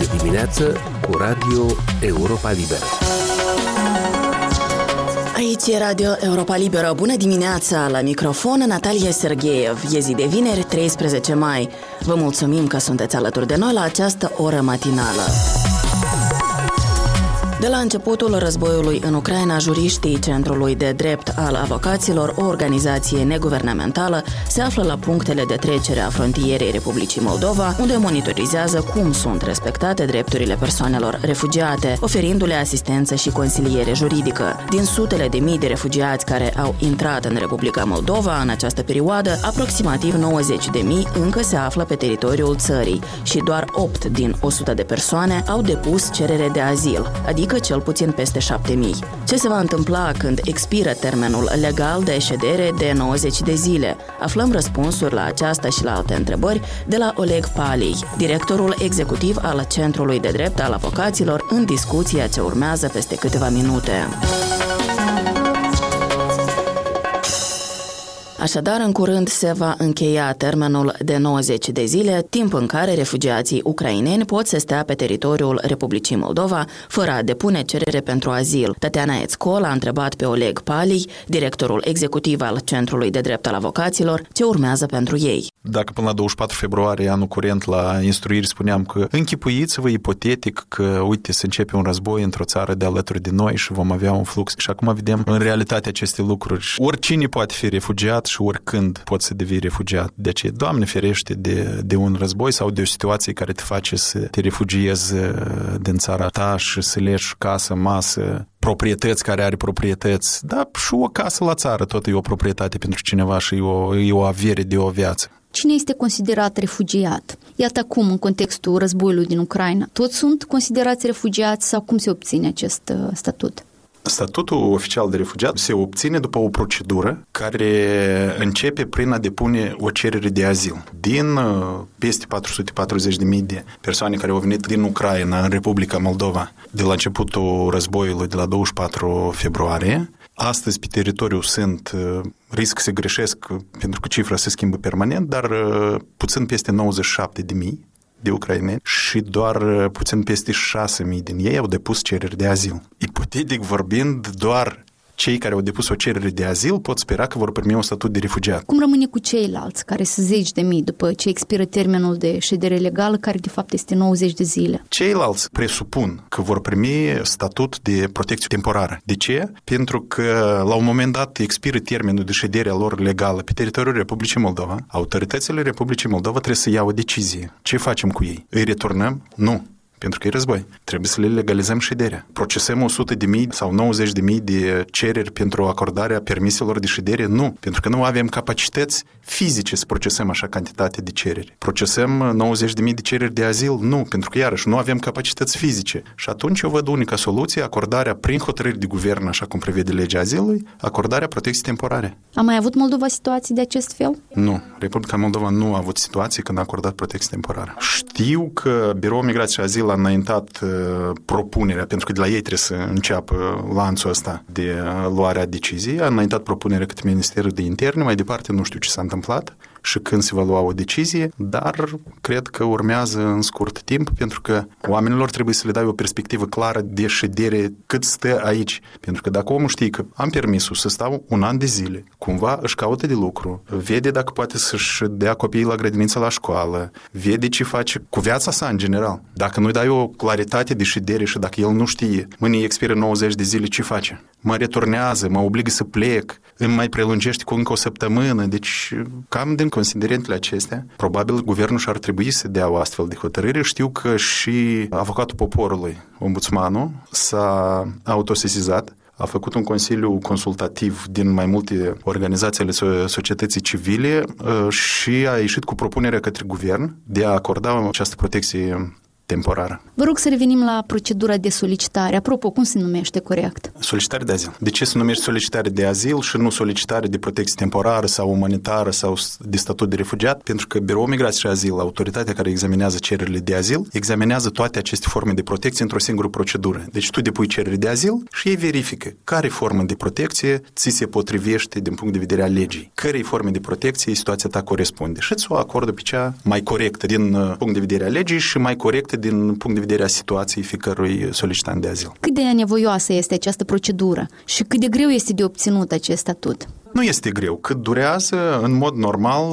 Este dimineață cu Radio Europa Liberă. Aici e Radio Europa Liberă. Bună dimineața! La microfon Natalia Sergeev. E zi de vineri, 13 mai. Vă mulțumim că sunteți alături de noi la această oră matinală. De la începutul războiului în Ucraina, juriștii Centrului de Drept al Avocaților, o organizație neguvernamentală, se află la punctele de trecere a frontierei Republicii Moldova, unde monitorizează cum sunt respectate drepturile persoanelor refugiate, oferindu-le asistență și consiliere juridică. Din sutele de mii de refugiați care au intrat în Republica Moldova în această perioadă, aproximativ 90 de mii încă se află pe teritoriul țării și doar 8 din 100 de persoane au depus cerere de azil, adică adică cel puțin peste 7000. Ce se va întâmpla când expiră termenul legal de ședere de 90 de zile? Aflăm răspunsuri la aceasta și la alte întrebări de la Oleg Palii, directorul executiv al Centrului de Drept al Avocaților, în discuția ce urmează peste câteva minute. Așadar, în curând se va încheia termenul de 90 de zile, timp în care refugiații ucraineni pot să stea pe teritoriul Republicii Moldova fără a depune cerere pentru azil. Tatiana Ețcol a întrebat pe Oleg Pali, directorul executiv al Centrului de Drept al Avocaților, ce urmează pentru ei. Dacă până la 24 februarie anul curent la instruiri spuneam că închipuiți-vă ipotetic că, uite, se începe un război într-o țară de alături de noi și vom avea un flux. Și acum vedem în realitate aceste lucruri. Oricine poate fi refugiat și oricând poți să devii refugiat. Deci, Doamne ferește de, de un război sau de o situație care te face să te refugiezi uh, din țara ta și să leși casă, masă, proprietăți care are proprietăți, dar și o casă la țară tot e o proprietate pentru cineva și e o, e o avere de o viață. Cine este considerat refugiat? Iată acum, în contextul războiului din Ucraina, toți sunt considerați refugiați sau cum se obține acest uh, statut? Statutul oficial de refugiat se obține după o procedură care începe prin a depune o cerere de azil. Din uh, peste 440.000 de persoane care au venit din Ucraina în Republica Moldova de la începutul războiului de la 24 februarie, Astăzi pe teritoriu sunt, uh, risc să greșesc pentru că cifra se schimbă permanent, dar uh, puțin peste 97 de mii de ucraineni și doar uh, puțin peste 6.000 din ei au depus cereri de azil. Ipotetic vorbind, doar cei care au depus o cerere de azil pot spera că vor primi un statut de refugiat. Cum rămâne cu ceilalți, care sunt zeci de mii după ce expiră termenul de ședere legală, care de fapt este 90 de zile? Ceilalți presupun că vor primi statut de protecție temporară. De ce? Pentru că la un moment dat expiră termenul de ședere a lor legală pe teritoriul Republicii Moldova. Autoritățile Republicii Moldova trebuie să iau o decizie. Ce facem cu ei? Îi returnăm? Nu pentru că e război. Trebuie să le legalizăm șederea. Procesăm 100 de mii sau 90 de mii de cereri pentru acordarea permiselor de ședere? Nu, pentru că nu avem capacități fizice să procesăm așa cantitate de cereri. Procesăm 90 de mii de cereri de azil? Nu, pentru că iarăși nu avem capacități fizice. Și atunci eu văd unica soluție, acordarea prin hotărâri de guvern, așa cum prevede legea azilului, acordarea protecției temporare. A mai avut Moldova situații de acest fel? Nu. Republica Moldova nu a avut situații când a acordat protecție temporară. Știu că Biroul Migrației și Azil a înaintat uh, propunerea, pentru că de la ei trebuie să înceapă lanțul ăsta de uh, luarea deciziei, a înaintat propunerea către Ministerul de Interne, mai departe nu știu ce s-a întâmplat și când se va lua o decizie, dar cred că urmează în scurt timp, pentru că oamenilor trebuie să le dai o perspectivă clară de ședere cât stă aici. Pentru că dacă omul știe că am permisul să stau un an de zile, cumva își caută de lucru, vede dacă poate să-și dea copiii la grădiniță la școală, vede ce face cu viața sa în general. Dacă nu-i dai o claritate de ședere și dacă el nu știe, mâine expiră 90 de zile, ce face? Mă returnează, mă obligă să plec, îmi mai prelungește cu încă o săptămână, deci cam din considerentele acestea, probabil guvernul și-ar trebui să dea o astfel de hotărâre. Știu că și avocatul poporului, ombudsmanul, s-a autosesizat a făcut un consiliu consultativ din mai multe organizații ale societății civile uh, și a ieșit cu propunerea către guvern de a acorda această protecție temporară. Vă rog să revenim la procedura de solicitare. Apropo, cum se numește corect? Solicitare de azil. De ce se numește solicitare de azil și nu solicitare de protecție temporară sau umanitară sau de statut de refugiat? Pentru că Biroul Migrație și Azil, autoritatea care examinează cererile de azil, examinează toate aceste forme de protecție într-o singură procedură. Deci tu depui cerere de azil și ei verifică care formă de protecție ți se potrivește din punct de vedere al legii. Cărei forme de protecție situația ta corespunde și ți o acordă pe cea mai corectă din uh, punct de vedere al legii și mai corectă diferite din punct de vedere a situației fiecărui solicitant de azil. Cât de nevoioasă este această procedură și cât de greu este de obținut acest statut? Nu este greu. Cât durează, în mod normal,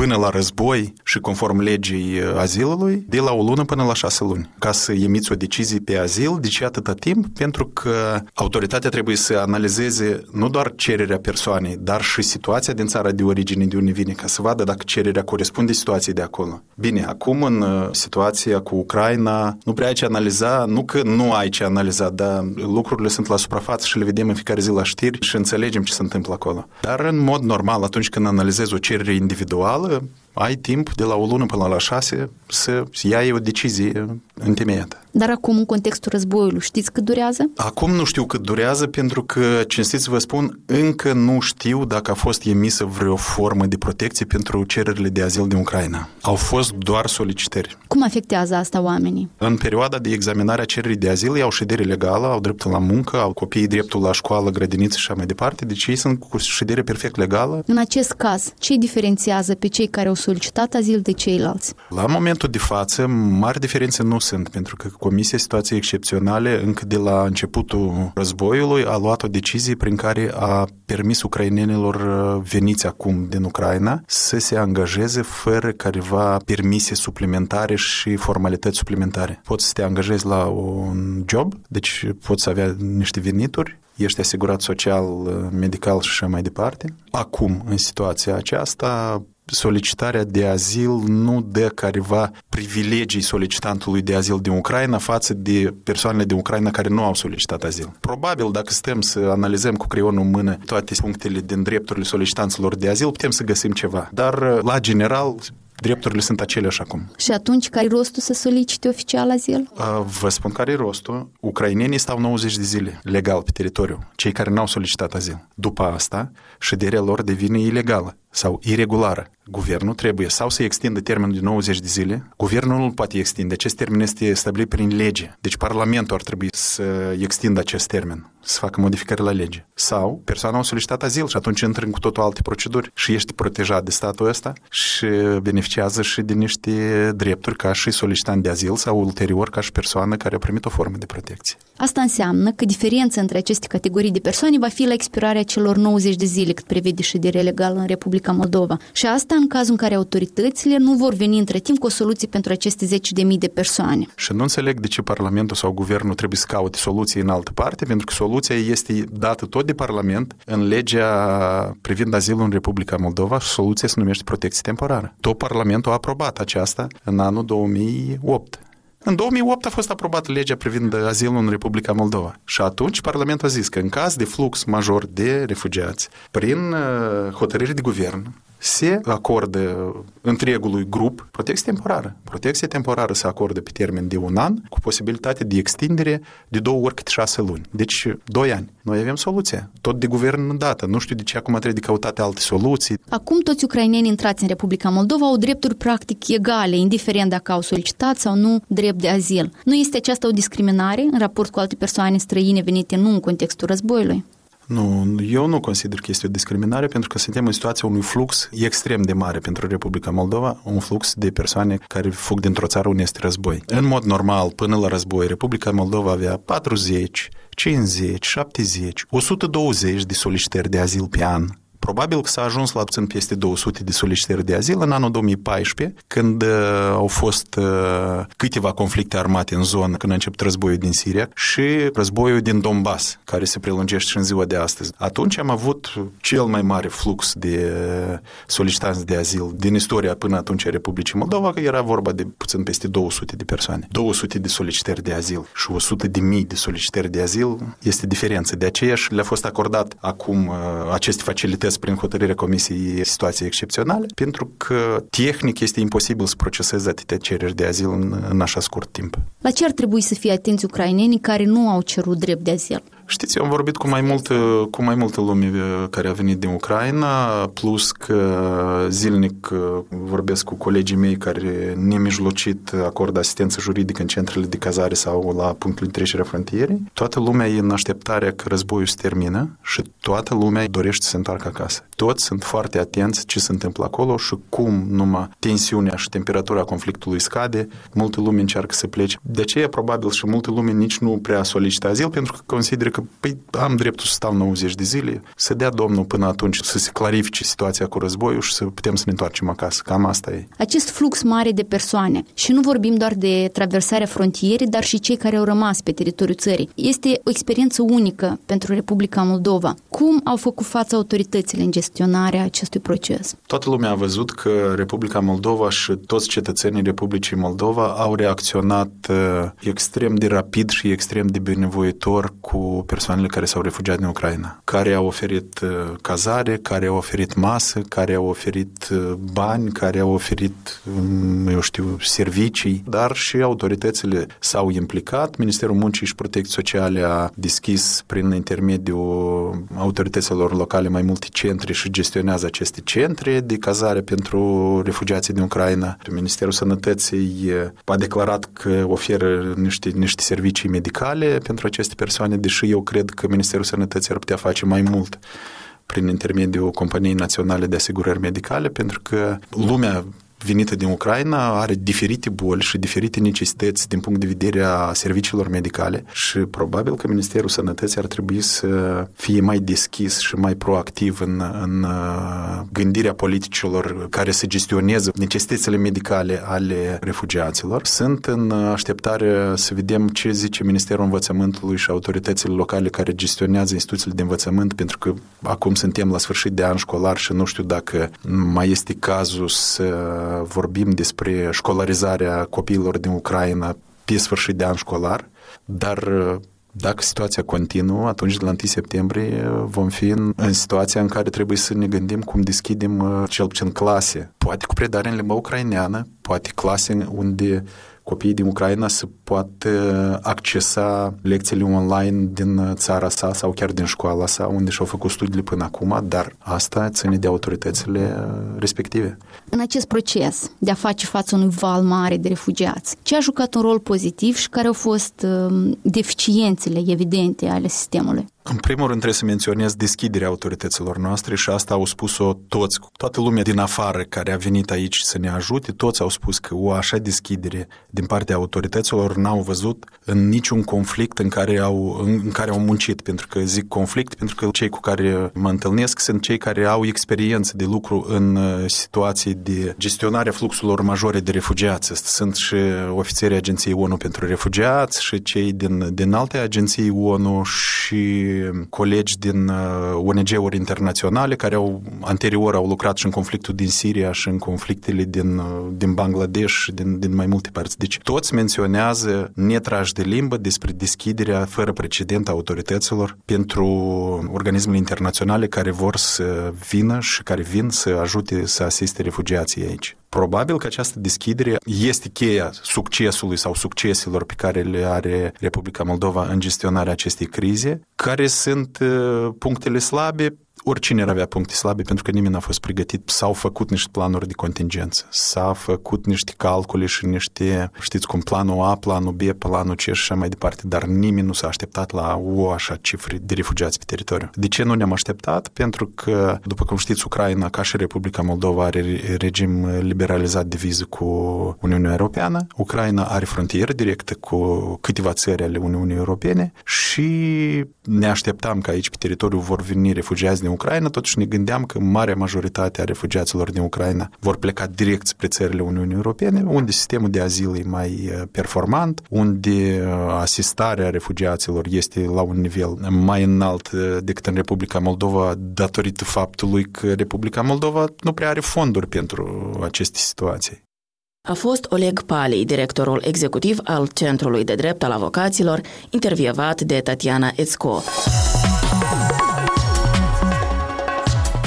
până la război și conform legii uh, azilului, de la o lună până la șase luni. Ca să emiți o decizie pe azil, de ce atâta timp? Pentru că autoritatea trebuie să analizeze nu doar cererea persoanei, dar și situația din țara de origine, de unde vine, ca să vadă dacă cererea corespunde situației de acolo. Bine, acum în uh, situația cu Ucraina, nu prea ai ce analiza, nu că nu ai ce analiza, dar lucrurile sunt la suprafață și le vedem în fiecare zi la știri și înțelegem ce se întâmplă acolo. Dar în mod normal, atunci când analizezi o cerere individuală, ai timp de la o lună până la șase să iei o decizie întemeiată. Dar acum, în contextul războiului, știți cât durează? Acum nu știu cât durează, pentru că, cinstit să vă spun, încă nu știu dacă a fost emisă vreo formă de protecție pentru cererile de azil din Ucraina. Au fost doar solicitări. Cum afectează asta oamenii? În perioada de examinare a cererii de azil, ei au ședere legală, au dreptul la muncă, au copiii dreptul la școală, grădiniță și așa mai departe, deci ei sunt cu ședere perfect legală. În acest caz, ce diferențiază pe cei care au solicitat azil de ceilalți? La momentul de față, mari diferențe nu sunt, pentru că Comisia Situației Excepționale, încă de la începutul războiului, a luat o decizie prin care a permis ucrainenilor uh, veniți acum din Ucraina să se angajeze fără careva permise suplimentare și formalități suplimentare. Poți să te angajezi la un job, deci poți să avea niște venituri, ești asigurat social, uh, medical și așa mai departe. Acum, în situația aceasta, solicitarea de azil nu dă careva privilegii solicitantului de azil din Ucraina față de persoanele din Ucraina care nu au solicitat azil. Probabil, dacă stăm să analizăm cu creionul în mână toate punctele din drepturile solicitanților de azil, putem să găsim ceva. Dar, la general, drepturile sunt aceleași acum. Și atunci, care e rostul să solicite oficial azil? Vă spun care e rostul. Ucrainenii stau 90 de zile legal pe teritoriu, cei care n-au solicitat azil. După asta, șederea lor devine ilegală sau irregulară. Guvernul trebuie sau să extindă termenul de 90 de zile, guvernul nu îl poate extinde. Acest termen este stabilit prin lege. Deci Parlamentul ar trebui să extindă acest termen, să facă modificări la lege. Sau persoana a solicitat azil și atunci intră în cu totul alte proceduri și ești protejat de statul ăsta și beneficiază și de niște drepturi ca și solicitant de azil sau ulterior ca și persoană care a primit o formă de protecție. Asta înseamnă că diferența între aceste categorii de persoane va fi la expirarea celor 90 de zile cât prevede șederea legală în Republica Moldova. Și asta în cazul în care autoritățile nu vor veni între timp cu o soluție pentru aceste 10 de mii de persoane. Și nu înțeleg de ce Parlamentul sau Guvernul trebuie să caute soluții în altă parte, pentru că soluția este dată tot de Parlament în legea privind azilul în Republica Moldova și soluția se numește protecție temporară. Tot Parlamentul a aprobat aceasta în anul 2008. În 2008 a fost aprobată legea privind azilul în Republica Moldova. Și atunci Parlamentul a zis că în caz de flux major de refugiați, prin uh, hotărâri de guvern, se acordă întregului grup protecție temporară. Protecție temporară se acordă pe termen de un an, cu posibilitate de extindere de două ori câte șase luni. Deci, doi ani. Noi avem soluția. Tot de guvern dată. Nu știu de ce acum trebuie de căutate alte soluții. Acum toți ucrainenii intrați în Republica Moldova au drepturi practic egale, indiferent dacă au solicitat sau nu drept de azil. Nu este aceasta o discriminare în raport cu alte persoane străine venite nu în contextul războiului? Nu, eu nu consider că este o discriminare pentru că suntem în situația unui flux extrem de mare pentru Republica Moldova, un flux de persoane care fug dintr-o țară unde este război. În mod normal, până la război, Republica Moldova avea 40, 50, 70, 120 de solicitări de azil pe an Probabil că s-a ajuns la puțin peste 200 de solicitări de azil în anul 2014, când uh, au fost uh, câteva conflicte armate în zonă, când a început războiul din Siria și războiul din Donbass, care se prelungește și în ziua de astăzi. Atunci am avut cel mai mare flux de solicitanți de azil din istoria până atunci a Republicii Moldova, că era vorba de puțin peste 200 de persoane. 200 de solicitări de azil și 100 de mii de solicitări de azil este diferență. De aceea și le-a fost acordat acum uh, aceste facilități prin hotărârea Comisiei situații excepționale, pentru că tehnic este imposibil să proceseze atâtea cereri de azil în, în așa scurt timp. La ce ar trebui să fie atenți ucrainenii care nu au cerut drept de azil? Știți, eu am vorbit cu mai multă, cu mai multă lume uh, care a venit din Ucraina, plus că zilnic uh, vorbesc cu colegii mei care nemijlocit acordă asistență juridică în centrele de cazare sau la punctul de trecere a frontierei. Toată lumea e în așteptarea că războiul se termină și toată lumea dorește să se întoarcă acasă. Toți sunt foarte atenți ce se întâmplă acolo și cum numai tensiunea și temperatura conflictului scade, multă lume încearcă să plece. De aceea, probabil, și multă lume nici nu prea solicită azil, pentru că consideră că păi, am dreptul să stau 90 de zile, să dea Domnul până atunci să se clarifice situația cu războiul și să putem să ne întoarcem acasă. Cam asta e. Acest flux mare de persoane, și nu vorbim doar de traversarea frontierei, dar și cei care au rămas pe teritoriul țării, este o experiență unică pentru Republica Moldova. Cum au făcut față autoritățile în gestionarea acestui proces? Toată lumea a văzut că Republica Moldova și toți cetățenii Republicii Moldova au reacționat uh, extrem de rapid și extrem de binevoitor cu persoanele care s-au refugiat din Ucraina, care au oferit uh, cazare, care au oferit masă, care au oferit uh, bani, care au oferit, um, eu știu, servicii, dar și autoritățile s-au implicat. Ministerul Muncii și Protecției Sociale a deschis prin intermediul autorităților locale mai multe centre și gestionează aceste centre de cazare pentru refugiații din Ucraina. Ministerul Sănătății a declarat că oferă niște, niște servicii medicale pentru aceste persoane, deși eu cred că Ministerul Sănătății ar putea face mai mult prin intermediul Companiei Naționale de Asigurări Medicale, pentru că lumea venită din Ucraina are diferite boli și diferite necesități din punct de vedere a serviciilor medicale și probabil că Ministerul Sănătății ar trebui să fie mai deschis și mai proactiv în, în uh, gândirea politicilor care să gestioneze necesitățile medicale ale refugiaților. Sunt în așteptare să vedem ce zice Ministerul Învățământului și autoritățile locale care gestionează instituțiile de învățământ, pentru că acum suntem la sfârșit de an școlar și nu știu dacă mai este cazul să vorbim despre școlarizarea copiilor din Ucraina pe sfârșit de an școlar, dar dacă situația continuă, atunci de la 1 septembrie vom fi în, în situația în care trebuie să ne gândim cum deschidem cel puțin clase, poate cu predare în limba ucraineană, poate clase unde copiii din Ucraina să poată accesa lecțiile online din țara sa sau chiar din școala sa, unde și-au făcut studiile până acum, dar asta ține de autoritățile respective. În acest proces de a face față unui val mare de refugiați, ce a jucat un rol pozitiv și care au fost deficiențele evidente ale sistemului? În primul rând trebuie să menționez deschiderea autorităților noastre și asta au spus-o toți, toată lumea din afară care a venit aici să ne ajute, toți au spus că o așa deschidere din partea autorităților n-au văzut în niciun conflict în care au, în care au muncit, pentru că zic conflict, pentru că cei cu care mă întâlnesc sunt cei care au experiență de lucru în uh, situații de gestionare a fluxurilor majore de refugiați. Sunt și ofițerii Agenției ONU pentru Refugiați și cei din, din alte agenții ONU și colegi din uh, ONG-uri internaționale care au anterior au lucrat și în conflictul din Siria și în conflictele din, uh, din Bangladesh și din, din mai multe părți. Deci toți menționează netrași de limbă despre deschiderea fără precedent a autorităților pentru organismele internaționale care vor să vină și care vin să ajute să asiste refugiații aici. Probabil că această deschidere este cheia succesului sau succeselor pe care le are Republica Moldova în gestionarea acestei crize. Care sunt uh, punctele slabe? Oricine ar avea puncte slabe pentru că nimeni n-a fost pregătit. S-au făcut niște planuri de contingență, s-a făcut niște calcule și niște, știți cum, planul A, planul B, planul C și așa mai departe, dar nimeni nu s-a așteptat la o așa cifre de refugiați pe teritoriu. De ce nu ne-am așteptat? Pentru că, după cum știți, Ucraina, ca și Republica Moldova, are regim liberalizat de viză cu Uniunea Europeană. Ucraina are frontieră directă cu câteva țări ale Uniunii Europene și ne așteptam că aici pe teritoriu vor veni refugiați din Ucraina, totuși ne gândeam că marea majoritate a refugiaților din Ucraina vor pleca direct spre țările Uniunii Europene, unde sistemul de azil e mai uh, performant, unde uh, asistarea refugiaților este la un nivel mai înalt uh, decât în Republica Moldova, datorită faptului că Republica Moldova nu prea are fonduri pentru aceste situații. A fost Oleg Palei, directorul executiv al Centrului de Drept al Avocaților, intervievat de Tatiana Ețco.